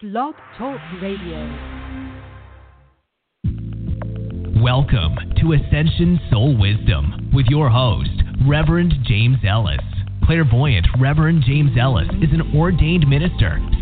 Blog Talk Radio. Welcome to Ascension Soul Wisdom with your host, Reverend James Ellis. Clairvoyant Reverend James Ellis is an ordained minister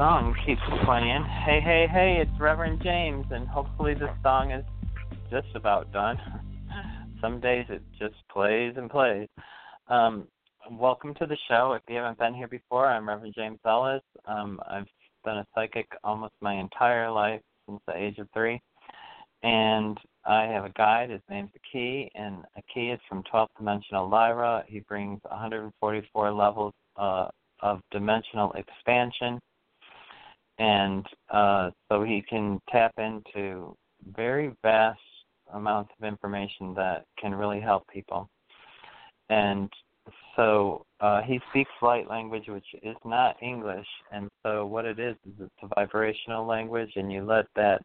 Song keeps playing. Hey, hey, hey, it's Reverend James, and hopefully this song is just about done. Some days it just plays and plays. Um, welcome to the show. If you haven't been here before, I'm Reverend James Ellis. Um, I've been a psychic almost my entire life since the age of three. And I have a guide. His name's Aki, and Aki is from 12th Dimensional Lyra. He brings 144 levels uh, of dimensional expansion. And uh, so he can tap into very vast amounts of information that can really help people. And so uh, he speaks light language, which is not English. And so what it is is it's a vibrational language, and you let that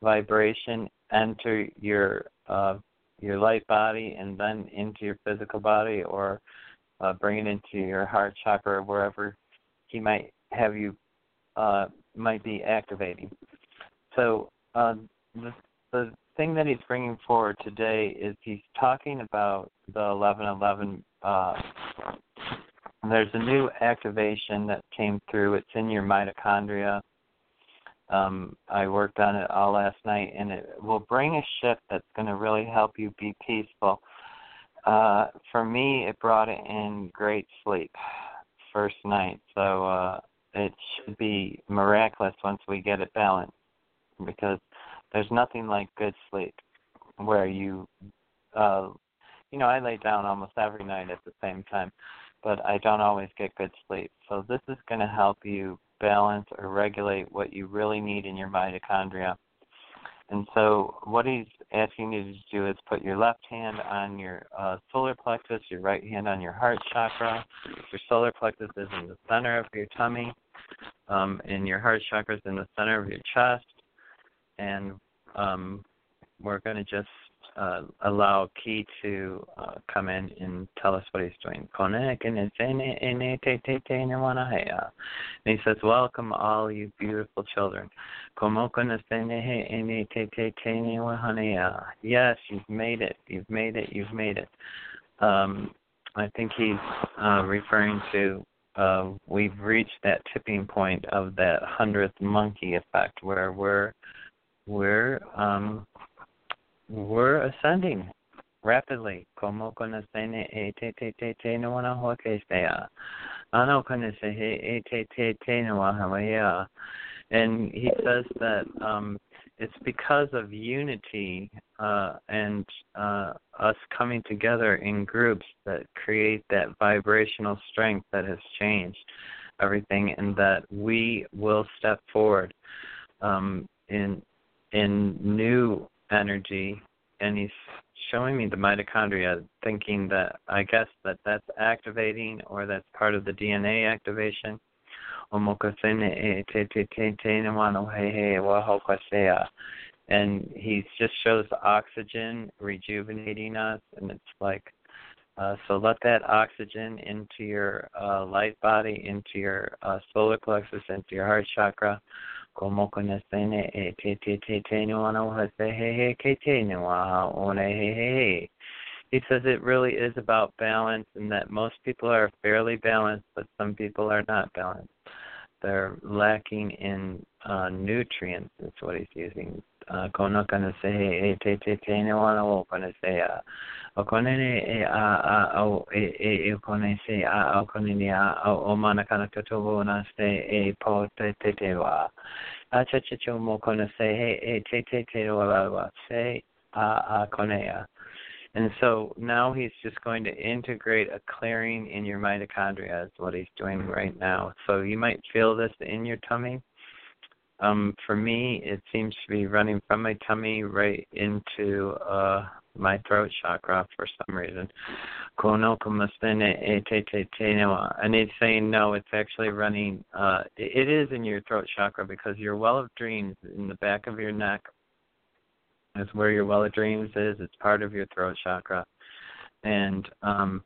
vibration enter your uh, your light body and then into your physical body, or uh, bring it into your heart chakra wherever he might have you uh, might be activating. So uh, the the thing that he's bringing forward today is he's talking about the 1111. Uh, there's a new activation that came through. It's in your mitochondria. Um, I worked on it all last night, and it will bring a shift that's going to really help you be peaceful. Uh, for me, it brought in great sleep first night, so uh, it should be miraculous once we get it balanced because there's nothing like good sleep where you uh you know, I lay down almost every night at the same time, but I don't always get good sleep. So this is going to help you balance or regulate what you really need in your mitochondria. And so, what he's asking you to do is put your left hand on your uh, solar plexus, your right hand on your heart chakra. Your solar plexus is in the center of your tummy, um, and your heart chakra is in the center of your chest. And um, we're going to just uh, allow Aki to uh, come in and tell us what he's doing. And he says, Welcome, all you beautiful children. Yes, you've made it. You've made it. You've made it. Um, I think he's uh, referring to uh, we've reached that tipping point of that hundredth monkey effect where we're we're um, we're ascending rapidly. Como conocene e te te te te no. Ano conece he e te te te no. And he says that um, it's because of unity uh, and uh, us coming together in groups that create that vibrational strength that has changed everything, and that we will step forward um, in in new energy, and he's showing me the mitochondria, thinking that I guess that that's activating or that's part of the DNA activation. And he just shows oxygen rejuvenating us, and it's like, uh, so let that oxygen into your uh, light body, into your uh, solar plexus, into your heart chakra como te te te te no hase he he te no one he he he says it really is about balance and that most people are fairly balanced but some people are not balanced. They're lacking in uh nutrients is what he's using kono kana se he e te te no ana o kana se a o kone ne e a a o e e e kone se a o kone ni a o mana kana totobo na se e po te te te wa a cha cha cha mo kone se he e te te te wa wa wa se a a kone a And so now he's just going to integrate a clearing in your mitochondria is what he's doing right now. So you might feel this in your tummy. Um, for me, it seems to be running from my tummy right into uh, my throat chakra for some reason. And it's saying no, it's actually running. Uh, it is in your throat chakra because your well of dreams in the back of your neck is where your well of dreams is. It's part of your throat chakra, and um,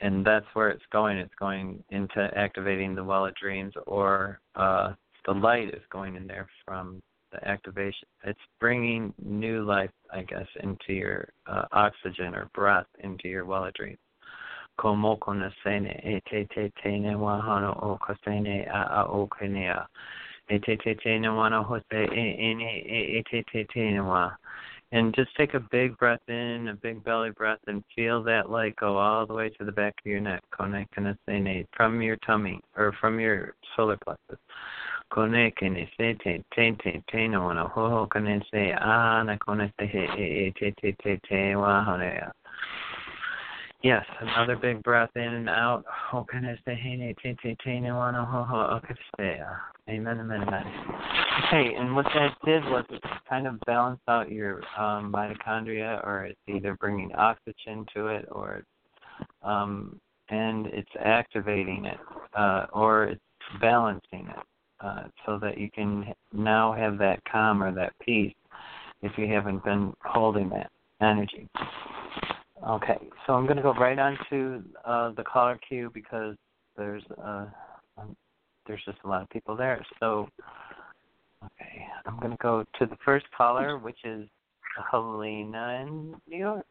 and that's where it's going. It's going into activating the well of dreams, or uh, the light is going in there from the activation. It's bringing new life, I guess, into your uh, oxygen or breath into your well of dreams. Komoko na sene e te te te ne wahano o kasene a a o kenea. E te te te ne wana hose e ne e te te te ne wa. And just take a big breath in, a big belly breath, and feel that light go all the way to the back of your neck, from your tummy or from your solar plexus kone kene se te te te te no wana hoho kane se ana kone te he e e te te te te wa horea. Yes, another big breath in and out. Ho kane se he ne te te te no wana hoho okasea. Amen, amen, amen. Okay, and what that did was it kind of balanced out your um, mitochondria, or it's either bringing oxygen to it, or um, and it's activating it, uh, or it's balancing it uh, so that you can now have that calm or that peace if you haven't been holding that energy. Okay, so I'm going to go right on to uh, the caller queue because there's uh, um, there's just a lot of people there. So, okay, I'm going to go to the first caller, which is Helena in New York.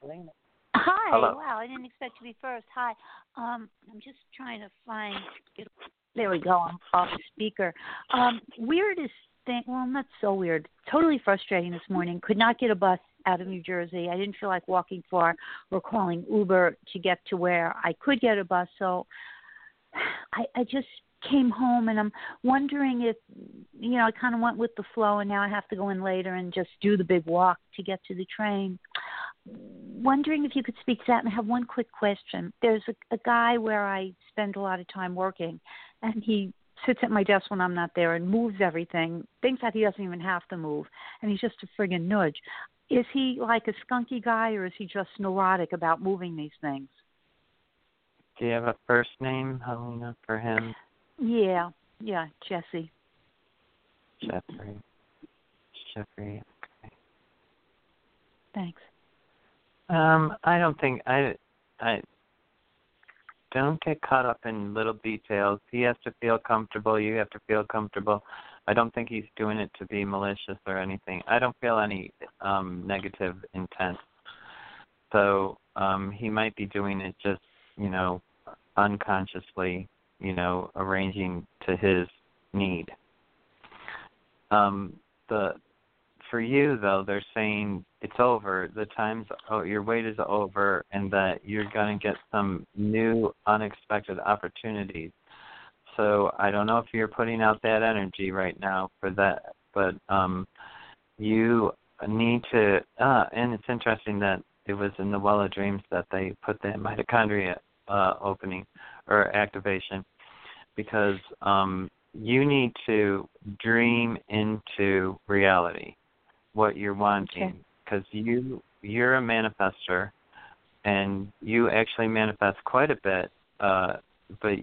Helena. Hi. Hello. Wow, I didn't expect to be first. Hi. Um, I'm just trying to find get there we go. I'm off the speaker. Um, weirdest thing. Well, not so weird. Totally frustrating this morning. Could not get a bus out of New Jersey. I didn't feel like walking far or calling Uber to get to where I could get a bus. So I, I just came home and I'm wondering if you know I kind of went with the flow and now I have to go in later and just do the big walk to get to the train. Wondering if you could speak to that and I have one quick question. There's a, a guy where I spend a lot of time working and he sits at my desk when I'm not there and moves everything, thinks that he doesn't even have to move, and he's just a friggin' nudge. Is he like a skunky guy or is he just neurotic about moving these things? Do you have a first name, Helena, for him? Yeah, yeah, Jesse. Jeffrey. Jeffrey. Okay. Thanks. Um, I don't think I I don't get caught up in little details. He has to feel comfortable. You have to feel comfortable. I don't think he's doing it to be malicious or anything. I don't feel any um negative intent. So um he might be doing it just, you know, unconsciously, you know, arranging to his need. Um the for you though, they're saying it's over. The time's oh, your wait is over, and that you're going to get some new unexpected opportunities. So I don't know if you're putting out that energy right now for that, but um, you need to. Uh, and it's interesting that it was in the well of dreams that they put that mitochondria uh, opening or activation, because um, you need to dream into reality what you're wanting because okay. you you're a manifester and you actually manifest quite a bit uh but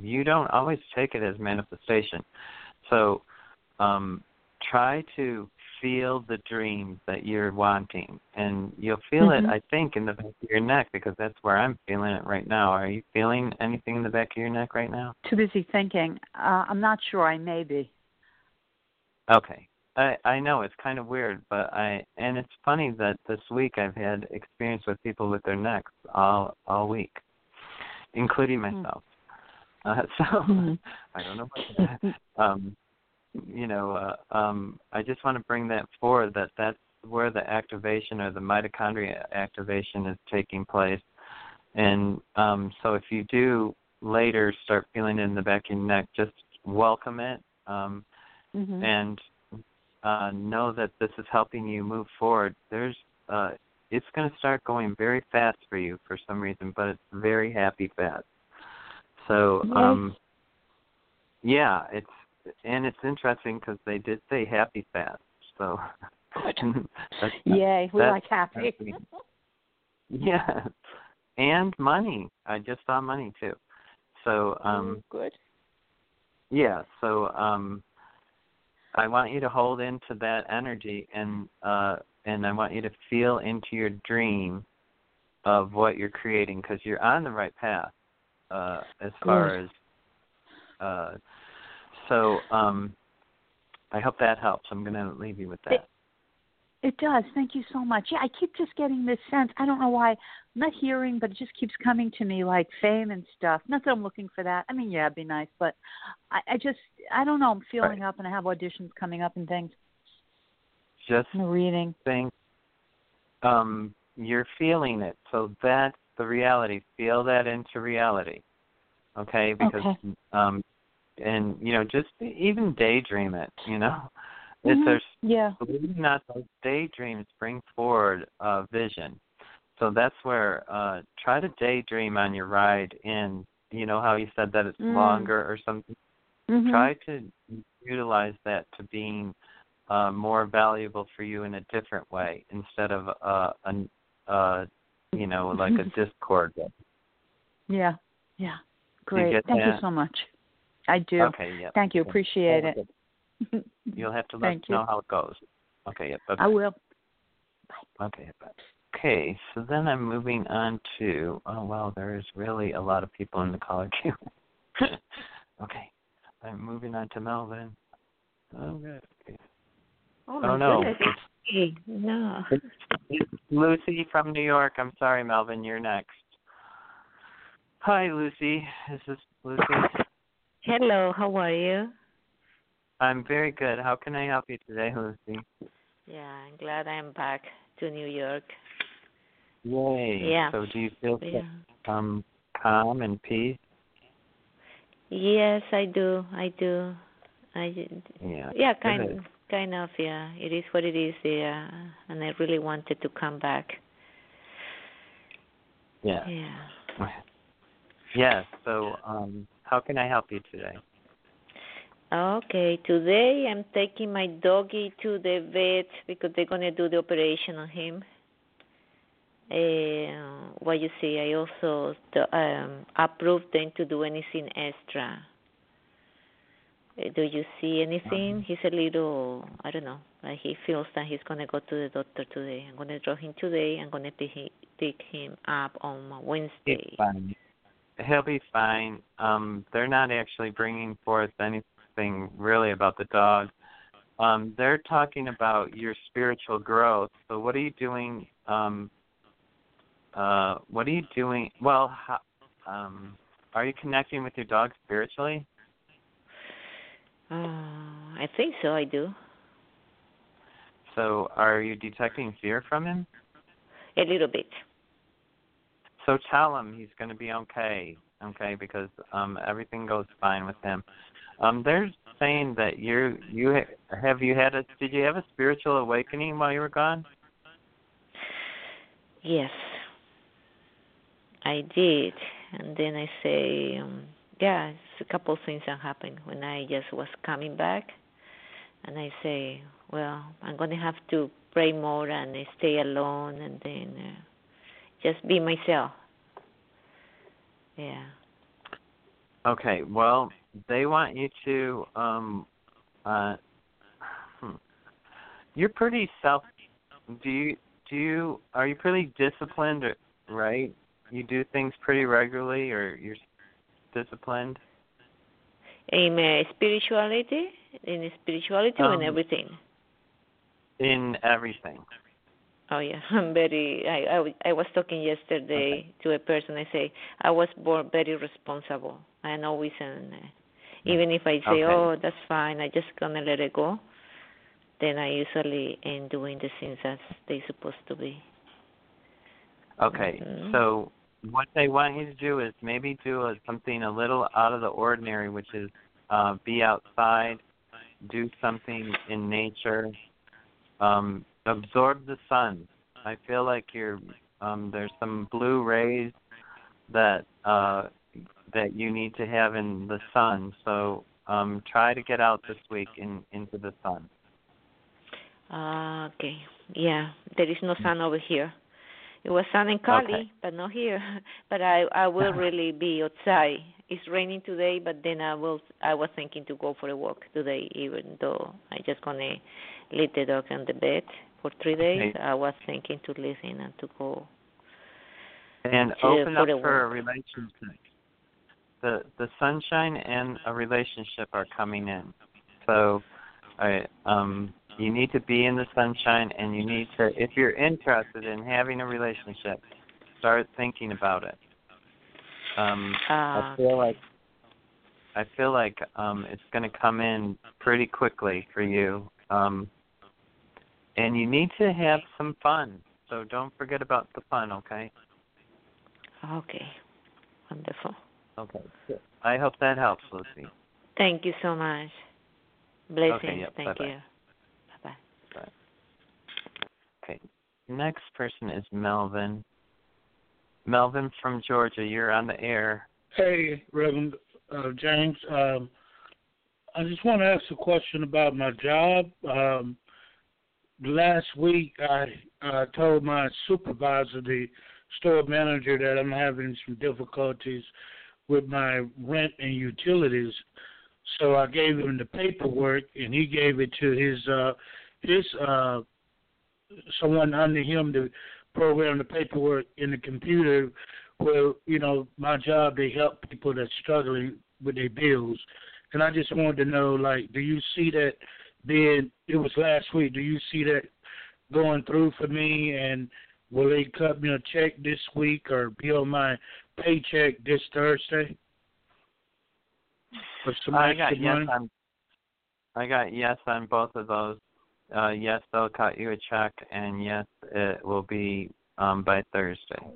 you don't always take it as manifestation. So um try to feel the dream that you're wanting and you'll feel mm-hmm. it i think in the back of your neck because that's where i'm feeling it right now. Are you feeling anything in the back of your neck right now? Too busy thinking. Uh i'm not sure. I may be. Okay I I know it's kind of weird, but I and it's funny that this week I've had experience with people with their necks all all week, including hmm. myself. Mm. Uh, so mm. I don't know about that. Um, you know, uh, um, I just want to bring that forward that that's where the activation or the mitochondria activation is taking place. And um, so if you do later start feeling it in the back of your neck, just welcome it um, mm-hmm. and uh, know that this is helping you move forward. There's uh, it's going to start going very fast for you for some reason, but it's very happy fast. So, Yes. um, yeah, it's and it's interesting because they did say happy fast. So, that's, Yay, we like happy. happy. yeah, and money. I just saw money too. So, um, good. yeah, so um I want you to hold into that energy and uh and I want you to feel into your dream of what you're creating because you're on the right path uh as far as uh so um I hope that helps. I'm going to leave you with that. It does. Thank you so much. Yeah, I keep just getting this sense. I don't know why. I'm not hearing, but it just keeps coming to me like fame and stuff. Not that I'm looking for that. I mean, yeah, it'd be nice, but I, I just, I don't know. I'm feeling Right. up, and I have auditions coming up and things. Just I'm reading. think um you're feeling it. So that's the reality. Feel that into reality. Okay? Because Okay. um and you know, just even daydream it, you know. Mhm. there's Yeah. believe it or not, those daydreams bring forward uh vision. So that's where uh try to daydream on your ride in you know how you said that it's Mm. longer or something Mhm. try to utilize that to being uh, more valuable for you in a different way instead of uh, an uh, you know like a discord. Yeah. Yeah. Great. get Thank you so much. I do. Okay, yeah. Thank you. Okay. Appreciate it. You'll have to let Thank us you. know how it goes. Okay, yeah. Bye. I will. Okay, yeah, bye. Okay, so then I'm moving on to oh wow, there is really a lot of people in the caller queue. okay, I'm moving on to Melvin. Oh, good. Oh, Oh, no. goodness. Hey, no. It's Lucy from New York. I'm sorry, Melvin. You're next. Hi, Lucy. This is Lucy. Hello, how are you? I'm very good. How can I help you today, Lucy? Yeah, I'm glad I'm back to New York. Yay. Yeah. So do you feel Yeah. um calm and peace? Yes, I do. I do. I Yeah. yeah, kind kind of. Yeah, it is what it is. Yeah, and I really wanted to come back. Yeah. Yeah. Yes. So um how can I help you today? Okay, today I'm taking my doggy to the vet because they're gonna do the operation on him. Uh, what you see, I also um, approved them to do anything extra. Uh, do you see anything? He's a little, I don't know, like he feels that he's gonna go to the doctor today. I'm gonna draw him today. I'm gonna pick pick him up on Wednesday. He'll be fine. Um, they're not actually bringing forth anything really about the dog. Um, they're talking about your spiritual growth. So, what are you doing? Um, uh, what are you doing? Well, how, um, are you connecting with your dog spiritually? Uh, I think so. I do So, are you detecting fear from him? a little bit. So tell him he's going to be okay, okay, because um everything goes fine with him. Um they're saying that you you ha- have you had a did you have a spiritual awakening while you were gone? Yes, I did, and then I say, um, yeah, it's a couple of things that happened when I just was coming back, and I say, well, I'm gonna have to pray more and stay alone, and then uh, just be myself. Yeah. Okay, well, they want you to um uh hmm. you're pretty self do you do you are you pretty disciplined right? You do things pretty regularly or you're disciplined? In uh, spirituality, in spirituality, or in Um, everything. In everything. Oh yeah, I'm very. I I, I was talking yesterday to a person. I say I was born very responsible. and always, and uh, even if I say, Okay. "Oh, that's fine," I just gonna let it go. Then I usually end doing the things as they supposed to be. Okay, Mhm. so what they want you to do is maybe do a, something a little out of the ordinary, which is uh, be outside, do something in nature, um, absorb the sun. I feel like you're um there's some blue rays that uh that you need to have in the sun. So um try to get out this week in into the sun. Uh, okay. Yeah, there is no sun over here. It was sun in Cali, Okay. but not here. But I I will really be outside. It's raining today, but then I will. I was thinking to go for a walk today, even though I just gonna leave the dog on the bed for three days. I was thinking to listen and to go. And to- open for up for a relationship. The the sunshine and a relationship are coming in. So I um you need to be in the sunshine and you need to if you're interested in having a relationship, start thinking about it. Um I Uh, feel like I feel like um it's going to come in pretty quickly for you. Um and you need to have some fun. So don't forget about the fun, okay? okay. Wonderful. Okay. I hope that helps, Lucy. Thank you so much. Blessings. yep, Thank bye-bye. you. Bye bye. Okay. Next person is Melvin. Melvin from Georgia, you're on the air. Hey, Reverend uh, James. Um, I just want to ask a question about my job. Um, last week, I uh, told my supervisor, the store manager, that I'm having some difficulties with my rent and utilities. So I gave him the paperwork, and he gave it to his uh, his uh, someone under him to program the paperwork in the computer well, you know, my job they help people that's struggling with their bills, and I just wanted to know, like, do you see that being? It was last week. Do you see that going through for me? And will they cut me a check this week or be on my paycheck this Thursday? For some I got yes money? on I got yes on both of those. Uh yes, they'll cut you a check and yes, it will be um by Thursday.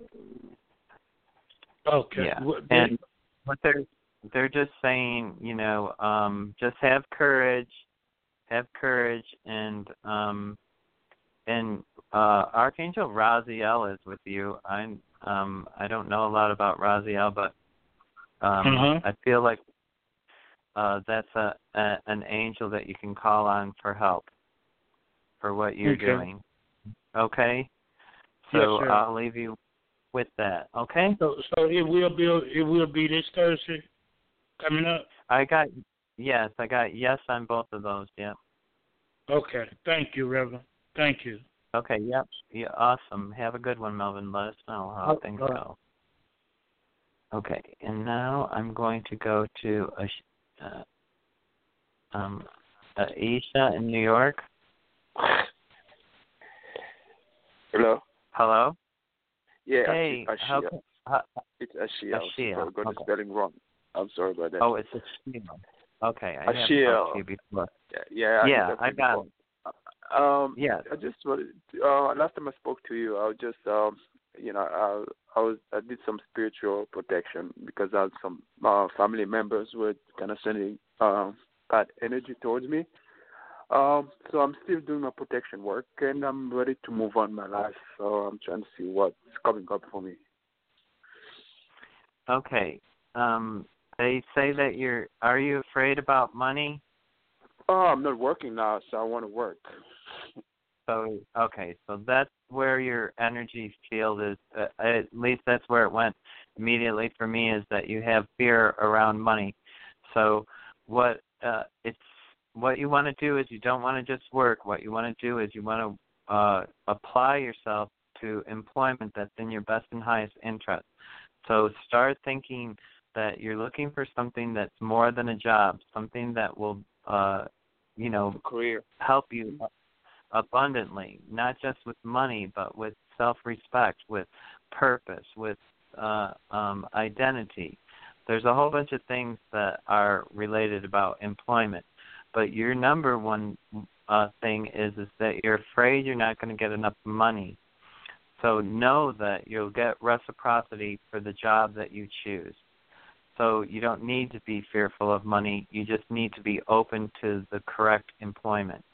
Okay. Yeah. What- And what they're they're just saying, you know, um just have courage, have courage and um and uh Archangel Raziel is with you. I'm um I don't know a lot about Raziel but um Uh-huh. I feel like uh that's a, a an angel that you can call on for help for what you're Okay. doing. Okay? So sir. I'll leave you with that. Okay? so, so it will be it will be this Thursday coming up. I got yes, I got yes on both of those. Yep. Okay. Thank you, Reverend. Thank you. Okay. Yep. Yeah. Awesome. Have a good one, Melvin. Let us know how Oh, things all right. go. Okay. And now I'm going to go to a, uh, um, Aisha in New York. Hello. Hello. Yeah, hey. Ashi- How, how, It's Ashia. Ashia, I got okay. the spelling wrong. I'm sorry about that. oh, it's a Sheila. Okay. I haven't talked to you before. yeah, yeah, I Yeah, I got before. Um, Yeah. I just. Uh, last time I spoke to you, I was just um, you know, I, I was I did some spiritual protection because I had some uh, family members were kind of sending um bad energy towards me. Um, so I'm still doing my protection work, and I'm ready to move on my life. So I'm trying to see what's coming up for me. Okay. Um, they say that you're. Are you afraid about money? Oh, I'm not working now, so I want to work. So okay, so that's where your energy field is. Uh, at least that's where it went immediately for me. Is that you have fear around money. So what uh, it's what you want to do is you don't want to just work. What you want to do is you want to uh, apply yourself to employment that's in your best and highest interest. So start thinking that you're looking for something that's more than a job, something that will, uh, you know, Career. help you abundantly, not just with money, but with self-respect, with purpose, with uh, um, identity. There's a whole bunch of things that are related about employment, but your number one uh, thing is is that you're afraid you're not going to get enough money. So know that you'll get reciprocity for the job that you choose. So you don't need to be fearful of money. You just need to be open to the correct employment.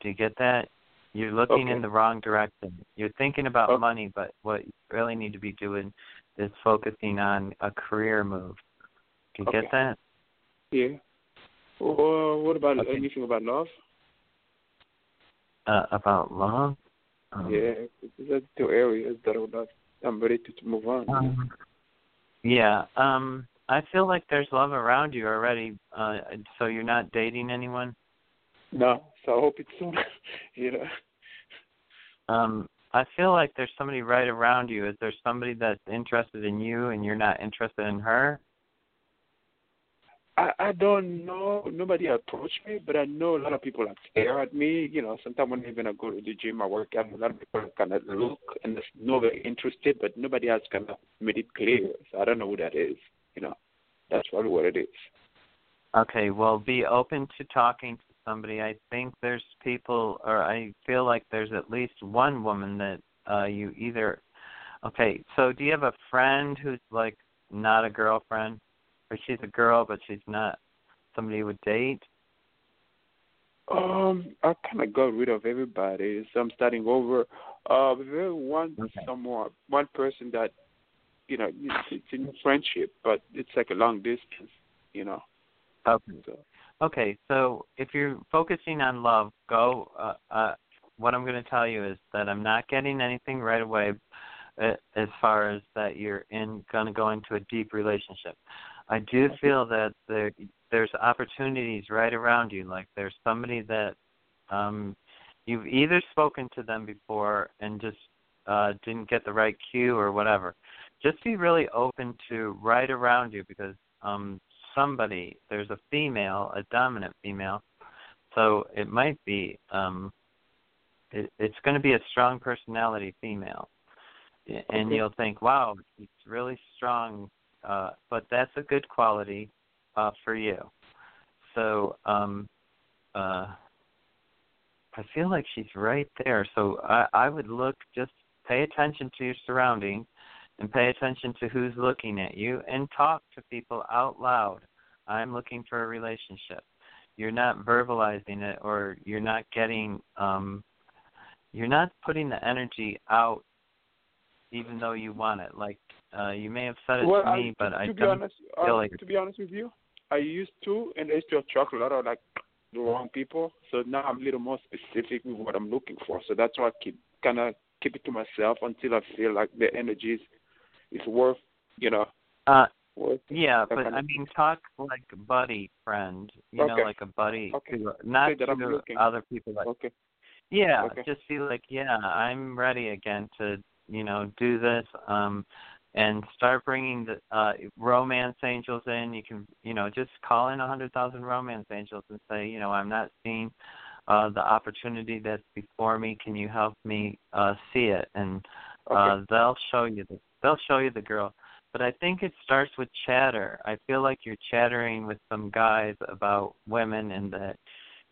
Do you get that? You're looking Okay. in the wrong direction. You're thinking about Oh. money, but what you really need to be doing is focusing on a career move. Do you Okay. get that? Yeah. Well, what about Okay. anything about love? Uh, about love? Um, Yeah, there's two areas that I'm not. I'm ready to, to move on. Um, yeah. Um, I feel like there's love around you already. Uh, so you're not dating anyone. no, so I hope it's soon. you know. Um, I feel like there's somebody right around you. Is there somebody that's interested in you and you're not interested in her? I I don't know. Nobody approached me, but I know a lot of people are stare at me. You know, sometimes when even I go to the gym, I work out. A lot of people kind of look and there's nobody interested, but nobody has kind of made it clear. So I don't know who that is. You know, that's probably what it is. Okay, well, be open to talking to somebody. I think there's people, or I feel like there's at least one woman that uh you either. Okay, so do you have a friend who's like not a girlfriend, or she's a girl but she's not somebody you would date? Um, I kind of got rid of everybody, so I'm starting over. Uh, there one Okay. someone, one person that, you know, it's, it's new friendship, but it's like a long distance. You know, Okay. so Okay, so if you're focusing on love, go. Uh, uh, what I'm going to tell you is that I'm not getting anything right away, uh, as far as that you're in going to go into a deep relationship. I do feel that there there's opportunities right around you. Like there's somebody that um, you've either spoken to them before and just uh, didn't get the right cue or whatever. Just be really open to right around you because um, somebody there's a female, a dominant female, so it might be um, it, it's going to be a strong personality female, and Okay. you'll think, wow, it's really strong, uh, but that's a good quality uh, for you. So um, uh, I feel like she's right there. So I, I would look, just pay attention to your surroundings and pay attention to who's looking at you and talk to people out loud. I'm looking for a relationship. You're not verbalizing it or you're not getting um you're not putting the energy out even though you want it. Like uh you may have said it well, to I, me, but to, I be don't honest, feel uh, like to be honest with you, I used to, and I used to attract a lot of like the wrong people. So now I'm a little more specific with what I'm looking for. So that's why I keep kind of keep it to myself until I feel like the energy is is worth, you know, uh worth. Yeah, but I mean, talk like a buddy friend. You know, like a buddy Okay. to not Say that I'm to other people. Like, Okay. yeah, Okay. just be like, yeah, I'm ready again to you know do this. Um, and start bringing the uh romance angels in. You can you know just call in a hundred thousand romance angels and say, you know, I'm not seeing uh the opportunity that's before me. Can you help me uh see it? And Okay. uh they'll show you the they'll show you the girl. But i think it starts with chatter. I feel like you're chattering with some guys about women and that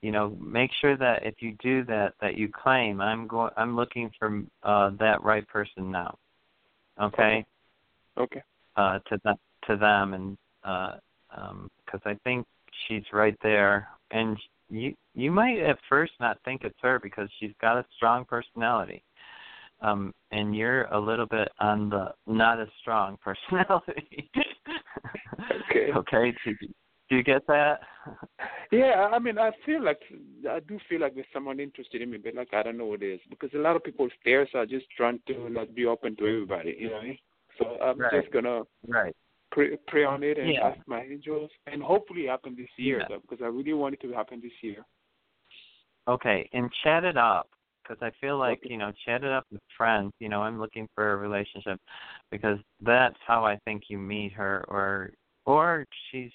you know make sure that if you do that that you claim i'm going i'm looking for uh that right person now. Okay, okay. uh to them to them and uh um because i think she's right there. And you you might at first not think it's her because she's got a strong personality um and you're a little bit on the not as strong personality Okay. okay do, do you get that Yeah, I mean, I feel like I do feel like there's someone interested in me, but like I don't know what it is because a lot of people stare, so I'm just trying to like be open to everybody, you know. what I mean? So I'm Right. just gonna right pray, pray on it and Yeah. ask my angels, and hopefully happen this year, Yeah. though, because I really want it to happen this year. Okay, and chat it up because I feel like you know chat it up with friends. You know, I'm looking for a relationship because that's how I think you meet her, or or she's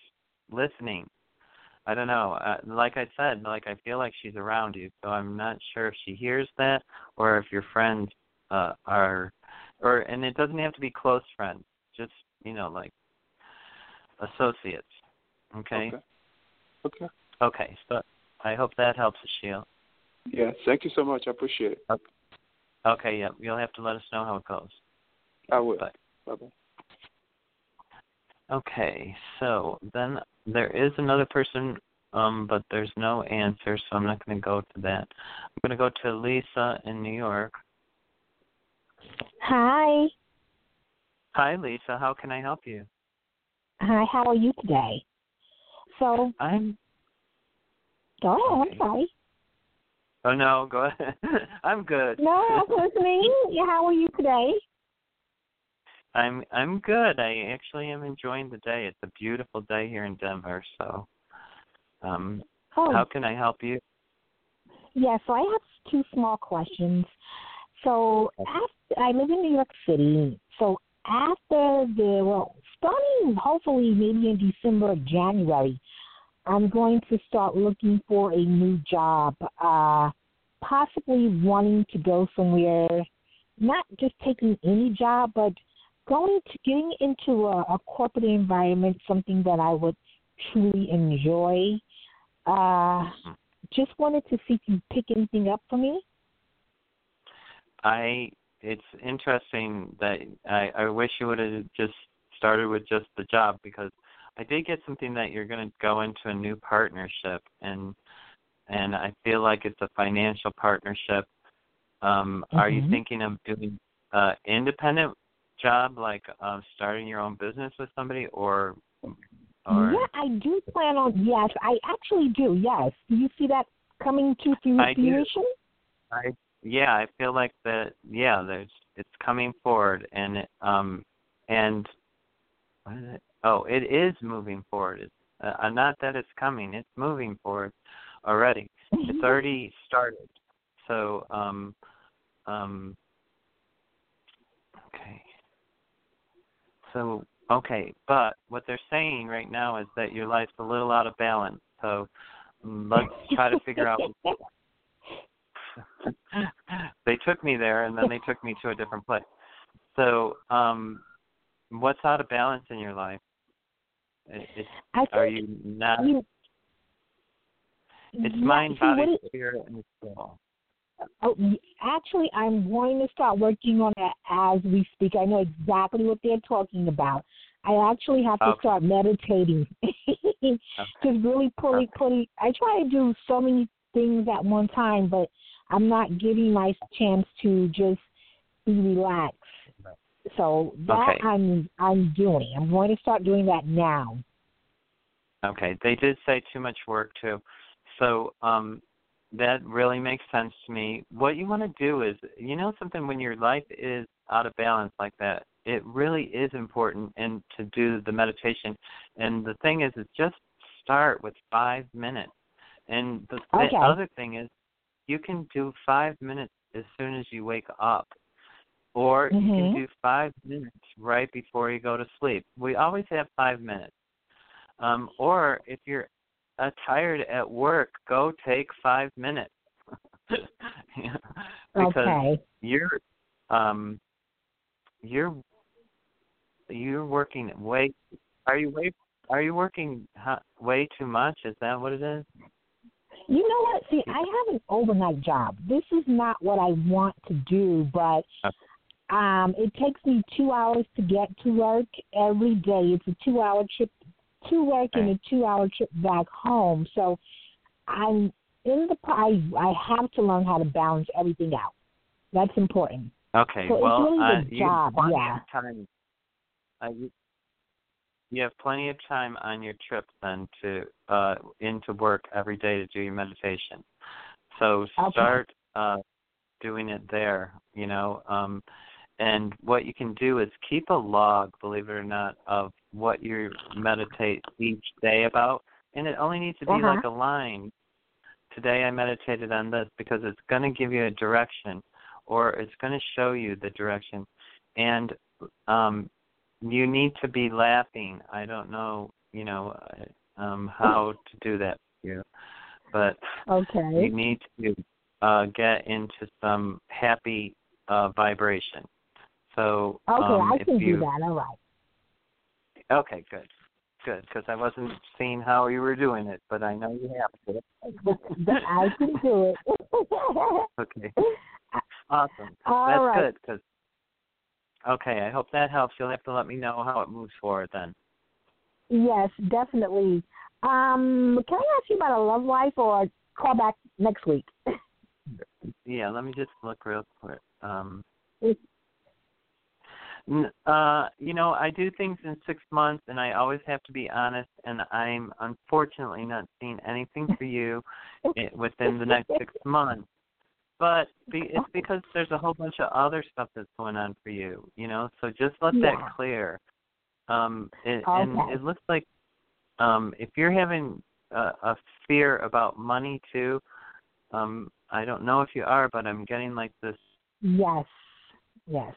listening. I don't know. Uh, like I said, like I feel like she's around you, so I'm not sure if she hears that or if your friends uh are, or and it doesn't have to be close friends. Just you know, like associates. Okay. Okay. Okay. Okay. So I hope that helps, Sheila. Yeah. Thank you so much. I appreciate it. Okay, yeah. You'll have to let us know how it goes. I will. Bye. Bye bye. Okay, so then there is another person um, but there's no answer, so I'm not going to go to that. I'm going to go to Lisa in New York. Hi. Hi, Lisa. How can I help you? Hi, how are you today? So I'm. Go ahead. Okay. I'm sorry. Oh no, go ahead. I'm good. No, I'm listening. How are you today? I'm I'm good. I actually am enjoying the day. It's a beautiful day here in Denver. So, um, Oh, how can I help you? yeah. So I have two small questions. So after, I live in New York City. So after the well, starting hopefully maybe in December or January, I'm going to start looking for a new job. Uh, possibly wanting to go somewhere, not just taking any job, but going to getting into a, a corporate environment, something that I would truly enjoy. Uh, just wanted to see if you pick anything up for me. I it's interesting that I I wish you would have just started with just the job because I did get something that you're going to go into a new partnership and and I feel like it's a financial partnership. Um are you Mhm. thinking of doing uh independent job like uh starting your own business with somebody or or Yeah, I do plan on. Yes, I actually do. Yes, do you see that coming to fu- I do. fruition? I yeah, I feel like that. Yeah, there's it's coming forward, and it, um and what is it? Oh, it is moving forward. It's uh, not that it's coming; it's moving forward already. It's already started. So um um okay. So okay, but what they're saying right now is that your life's a little out of balance. So let's try to figure out they took me there and then they took me to a different place. So, um what's out of balance in your life? It, it's I are you not you, it's yeah, mind, see, body, it- spirit and soul. Oh, actually, I'm going to start working on that as we speak. I know exactly what they're talking about. I actually have to Okay. start meditating because really pulling, pulling. I try to do so many things at one time, but I'm not giving my chance to just be relaxed. So that Okay. I'm I'm doing. I'm going to start doing that now. Okay. They did say too much work too. So, um that really makes sense to me. What you want to do is, you know, something when your life is out of balance like that, it really is important and to do the meditation. And the thing is, is just start with five minutes. And the, the other thing is, you can do five minutes as soon as you wake up, or you Mhm. can do five minutes right before you go to sleep. We always have five minutes. Um, or if you're uh, tired at work, go take five minutes. Because okay. you're um you're you're working way are you way are you working way too much is that what it is You know what? See, I have an overnight job. This is not what I want to do, but um it takes me two hours to get to work every day. It's a two hour trip to work and a two hour trip back home. So I'm in the I I have to learn how to balance everything out. That's important. okay So it's well really uh, the you job, yeah. time uh, you, you have plenty of time on your trip then to uh into work every day to do your meditation so Okay. start uh doing it there you know um and what you can do is keep a log believe it or not of what you meditate each day about and it only needs to be Uh-huh. like a line today i meditated on this because it's going to give you a direction or it's going to show you the direction and um you need to be laughing i don't know you know uh, um how to do that for you but Okay. you need to uh, get into some happy uh, vibration. So Okay, um, I can you, do that. All right. Okay, good, good, because I wasn't seeing how you were doing it, but I know you have to. But I can do it. Okay, awesome. All That's right. good. Cause, okay, I hope that helps. You'll have to let me know how it moves forward then. Yes, definitely. Um, can I ask you about a love life or call back next week? yeah, let me just look real quick. Um, uh, you know, I do things in six months, and I always have to be honest. And I'm unfortunately not seeing anything for you within the next six months. But be, it's because there's a whole bunch of other stuff that's going on for you. You know, so just let yeah. that clear. Um, it, okay. and it looks like um, if you're having a, a fear about money too, um, I don't know if you are, but I'm getting like this. Yes. Yes.